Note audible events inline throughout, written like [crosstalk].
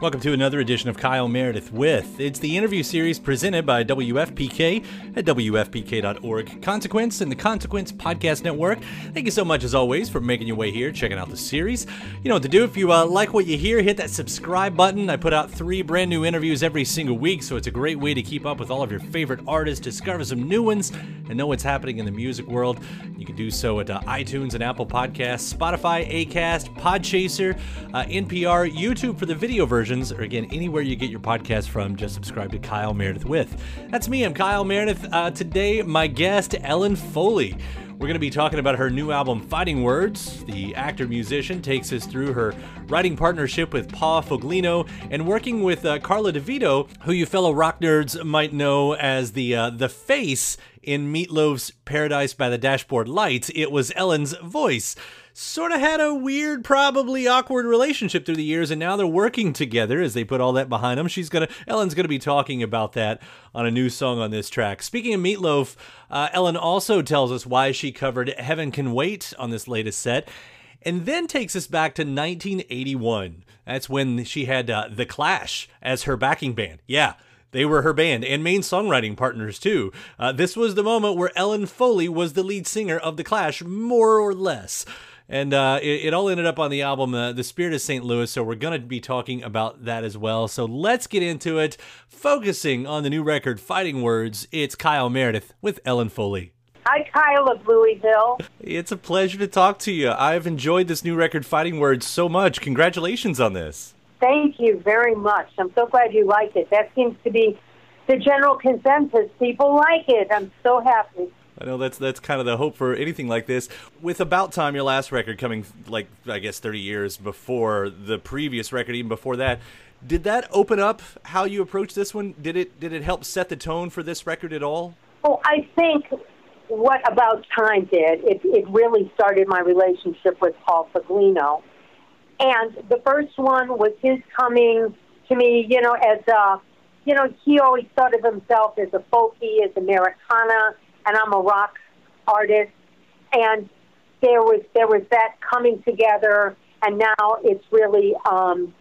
Welcome to another edition of Kyle Meredith with. It's the interview series presented by WFPK at WFPK.org. Consequence and the Consequence Podcast Network. Thank you so much, as always, for making your way here, checking out the series. You know what to do. If you uh, like what you hear, hit that subscribe button. I put out three brand new interviews every single week, so it's a great way to keep up with all of your favorite artists, discover some new ones, and know what's happening in the music world. You can do so at uh, iTunes and Apple Podcasts, Spotify, Acast, Podchaser, uh, NPR, YouTube for the video version or again, anywhere you get your podcast from, just subscribe to Kyle Meredith with. That's me, I'm Kyle Meredith. Uh, today, my guest, Ellen Foley. We're going to be talking about her new album, Fighting Words. The actor musician takes us through her writing partnership with Paul Foglino and working with uh, Karla DeVito, who you fellow rock nerds might know as the uh, the face in Meat Loaf's Paradise by the Dashboard Lights. It was Ellen's voice sort of had a weird, probably awkward relationship through the years, and now they're working together as they put all that behind them. She's gonna, Ellen's gonna be talking about that on a new song on this track. Speaking of Meat Loaf, uh, Ellen also tells us why she covered "Heaven Can Wait" on this latest set, and then takes us back to 1981. That's when she had uh, The Clash as her backing band. Yeah. They were her band and main songwriting partners, too. Uh, this was the moment where Ellen Foley was the lead singer of The Clash, more or less and uh, it, it, all ended up on the album uh, the spirit of st louis so we're going to be talking about that as well so let's get into it focusing on the new record fighting words it's kyle meredith with ellen foley Hi, Kyle of Louisville. It's a pleasure to talk to you. I've enjoyed this new record, Fighting Words, so much. Congratulations on this. Thank you very much. I'm so glad you like it. That seems to be the general consensus. People like it. I'm so happy. I know that's that's kind of the hope for anything like this. With About Time, your last record coming like I guess 30 years before the previous record, even before that, did that open up how you approach this one? Did it did it help set the tone for this record at all? Oh, I think what About Time did, it, it really started my relationship with Paul Foglino. And the first one was his coming to me, you know, as a, you know, he always thought of himself as a folky, as Americana and I'm a rock artist. And there was there was that coming together, and now it's really um,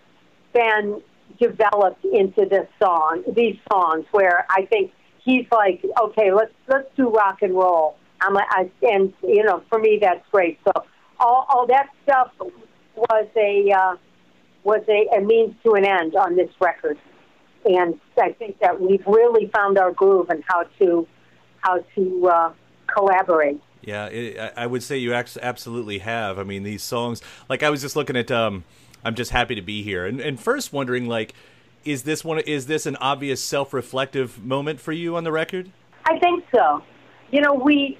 been developed into this song, these songs where I think he's like, okay, let's let's do rock and roll. I'm like, I, and you know, for me that's great. So all all that stuff was a uh, was a, a means to an end on this record, and I think that we've really found our groove and how to how to uh, collaborate. Yeah, it, I would say you absolutely have. I mean, these songs, like I was just looking at, um, I'm just happy to be here, and, and first wondering, like, is this one? Is this an obvious self-reflective moment for you on the record? I think so. You know, we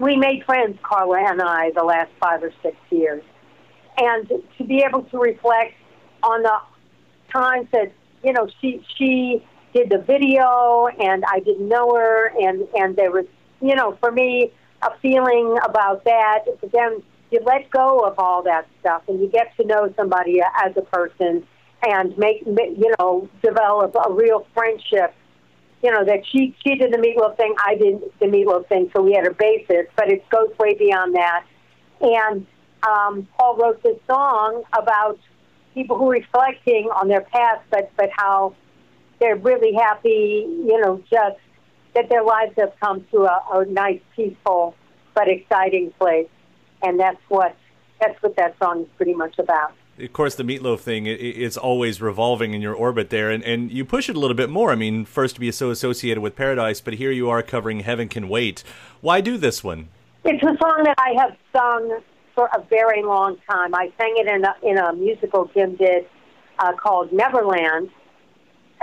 we made friends, Karla and I, the last five or six years, and to be able to reflect on the times that you know she she did the video, and I didn't know her, and and there was, you know, for me, a feeling about that. But then you let go of all that stuff, and you get to know somebody as a person, and make, you know, develop a real friendship. You know that she she did the meatloaf thing, I did the meatloaf thing, so we had a basis. But it goes way beyond that. And um, Paul wrote this song about people who are reflecting on their past, but but how they're really happy, you know, just that their lives have come to a, a nice, peaceful, but exciting place, and that's what that's what that song is pretty much about. Of course, the meatloaf thing, it, it's always revolving in your orbit there, and, and you push it a little bit more. I mean, first to be so associated with Paradise, but here you are covering Heaven Can Wait. Why do this one? It's a song that I have sung for a very long time. I sang it in a, in a musical Jim did uh, called Neverland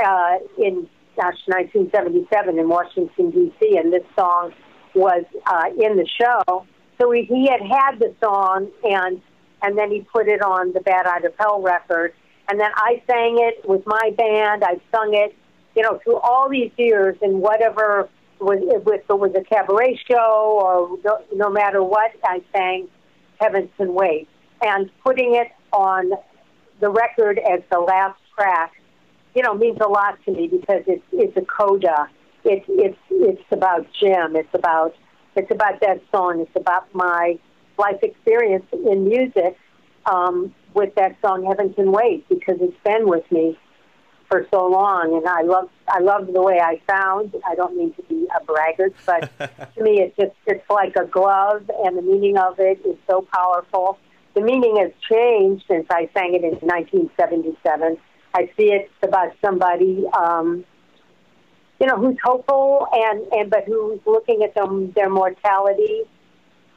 uh, in gosh 1977 in Washington D.C. and this song was uh, in the show. So he, he had had the song and and then he put it on the Bat Out of Hell record. And then I sang it with my band. I sung it, you know, through all these years in whatever was if it was a cabaret show or no, no matter what I sang Heavens Can Wait. And putting it on the record as the last track, you know, means a lot to me because it's it's a coda. It's it's it's about Jim. It's about it's about that song. It's about my life experience in music um, with that song Heaven Can Wait because it's been with me for so long, and I love I love the way I sound. I don't mean to be a braggart, but [laughs] to me, it's just it's like a glove, and the meaning of it is so powerful. The meaning has changed since I sang it in 1977. I see it's about somebody, um, you know, who's hopeful and and but who's looking at them their mortality,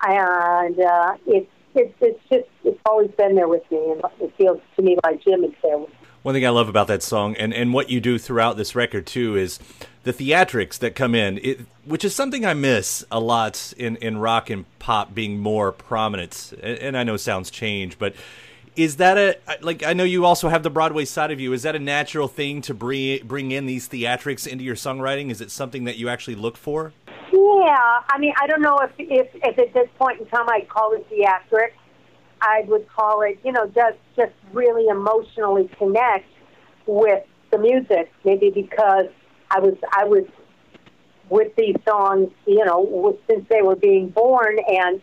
and uh, it's it's it's just it's always been there with me, and it feels to me like Jim is there with me. One thing I love about that song and, and what you do throughout this record too is the theatrics that come in, it, which is something I miss a lot in, in rock and pop being more prominent. And I know sounds change, but is that a like I know you also have the Broadway side of you. Is that a natural thing to bring bring in these theatrics into your songwriting? Is it something that you actually look for? Yeah, I mean, I don't know if if, if at this point in time I'd call it theatrics. I would call it, you know, just just really emotionally connect with the music. Maybe because I was I was with these songs, you know, since they were being born and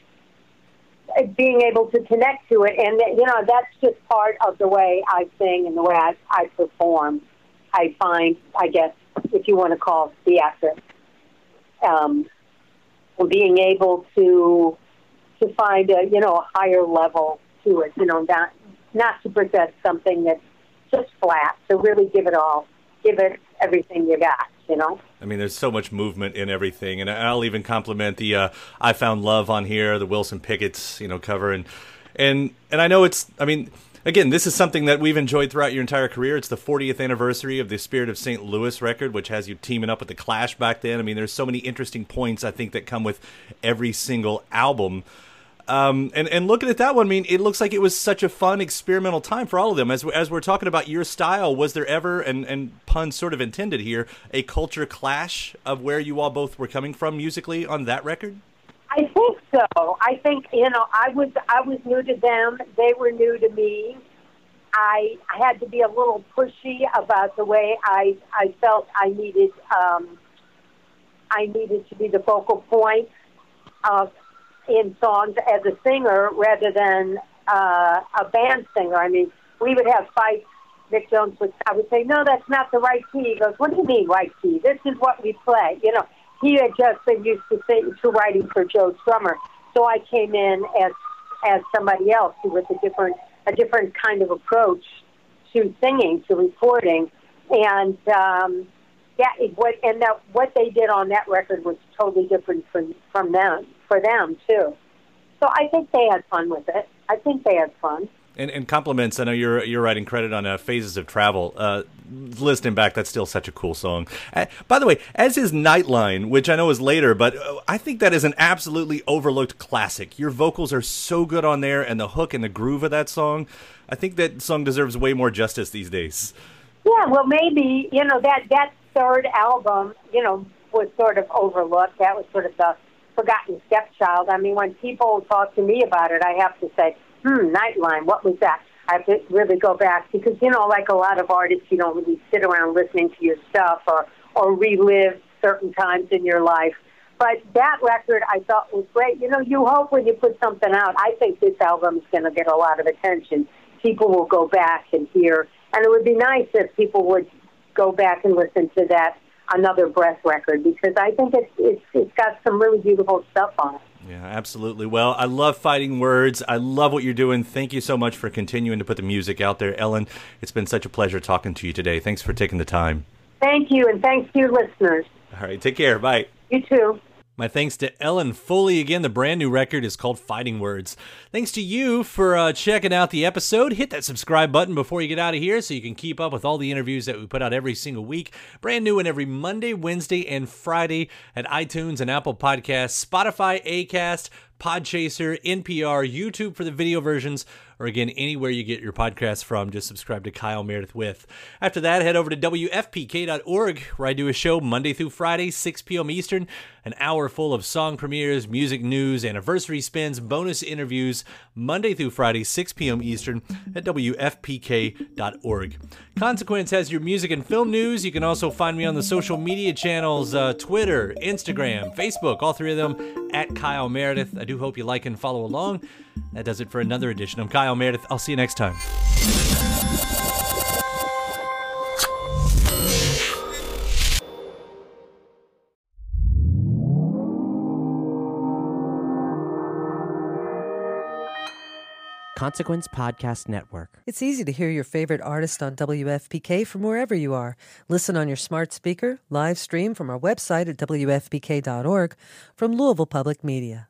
being able to connect to it. And you know, that's just part of the way I sing and the way I, I perform. I find, I guess, if you want to call theatrics, um, being able to to find a you know a higher level to it. You know, not not to present something that's just flat. To really give it all, give it everything you got. You know. I mean, there's so much movement in everything, and I'll even compliment the uh, "I Found Love" on here, the Wilson Pickett's you know cover, and and and I know it's. I mean, again, this is something that we've enjoyed throughout your entire career. It's the 40th anniversary of the Spirit of St. Louis record, which has you teaming up with the Clash back then. I mean, there's so many interesting points I think that come with every single album. Um, and and looking at that one, I mean, it looks like it was such a fun experimental time for all of them. As as we're talking about your style, was there ever and and pun sort of intended here a culture clash of where you all both were coming from musically on that record? I think so. I think you know I was I was new to them. They were new to me. I I had to be a little pushy about the way I I felt I needed um, I needed to be the focal point of in songs as a singer rather than uh, a band singer. I mean, we would have fights. Mick Jones would, I would say, no, that's not the right key. He goes, what do you mean right key? This is what we play. You know, he had just been used to to writing for Joe Strummer. So I came in as as somebody else who with a different a different kind of approach to singing, to recording, and um, yeah, what and that what they did on that record was totally different from from them for them too. So I think they had fun with it. I think they had fun. And, and compliments. I know you're you're writing credit on uh, Phases of Travel. Uh, listening back, that's still such a cool song. Uh, by the way, as is Nightline, which I know is later, but uh, I think that is an absolutely overlooked classic. Your vocals are so good on there, and the hook and the groove of that song. I think that song deserves way more justice these days. Yeah, well, maybe you know that that third album, you know, was sort of overlooked. That was sort of the forgotten stepchild. I mean, when people talk to me about it, I have to say, hmm, Nightline, what was that? I have to really go back because, you know, like a lot of artists, you don't really sit around listening to your stuff or, or relive certain times in your life. But that record I thought was great. You know, you hope when you put something out, I think this album is going to get a lot of attention. People will go back and hear. And it would be nice if people would go back and listen to that Another Breath record because I think it's, it's, it's got some really beautiful stuff on it. Yeah, absolutely. Well, I love fighting words. I love what you're doing. Thank you so much for continuing to put the music out there, Ellen. It's been such a pleasure talking to you today. Thanks for taking the time. Thank you, and thanks to your listeners. All right, take care. Bye. You too. My thanks to Ellen Foley. Again, the brand new record is called Fighting Words. Thanks to you for uh, checking out the episode. Hit that subscribe button before you get out of here so you can keep up with all the interviews that we put out every single week. Brand new and every Monday, Wednesday, and Friday at iTunes and Apple Podcasts, Spotify, Acast, Podchaser, NPR, YouTube for the video versions, or again, anywhere you get your podcasts from, just subscribe to Kyle Meredith with. After that, head over to WFPK.org, where I do a show Monday through Friday, 6 p.m. Eastern, an hour full of song premieres, music news, anniversary spins, bonus interviews, Monday through Friday, 6 p.m. Eastern at WFPK.org. Consequence has your music and film news. You can also find me on the social media channels uh, Twitter, Instagram, Facebook, all three of them at Kyle Meredith. I do hope you like and follow along. That does it for another edition. I'm Kyle Meredith. I'll see you next time. Consequence Podcast Network. It's easy to hear your favorite artist on WFPK from wherever you are. Listen on your smart speaker, live stream from our website at WFPK.org from Louisville Public Media.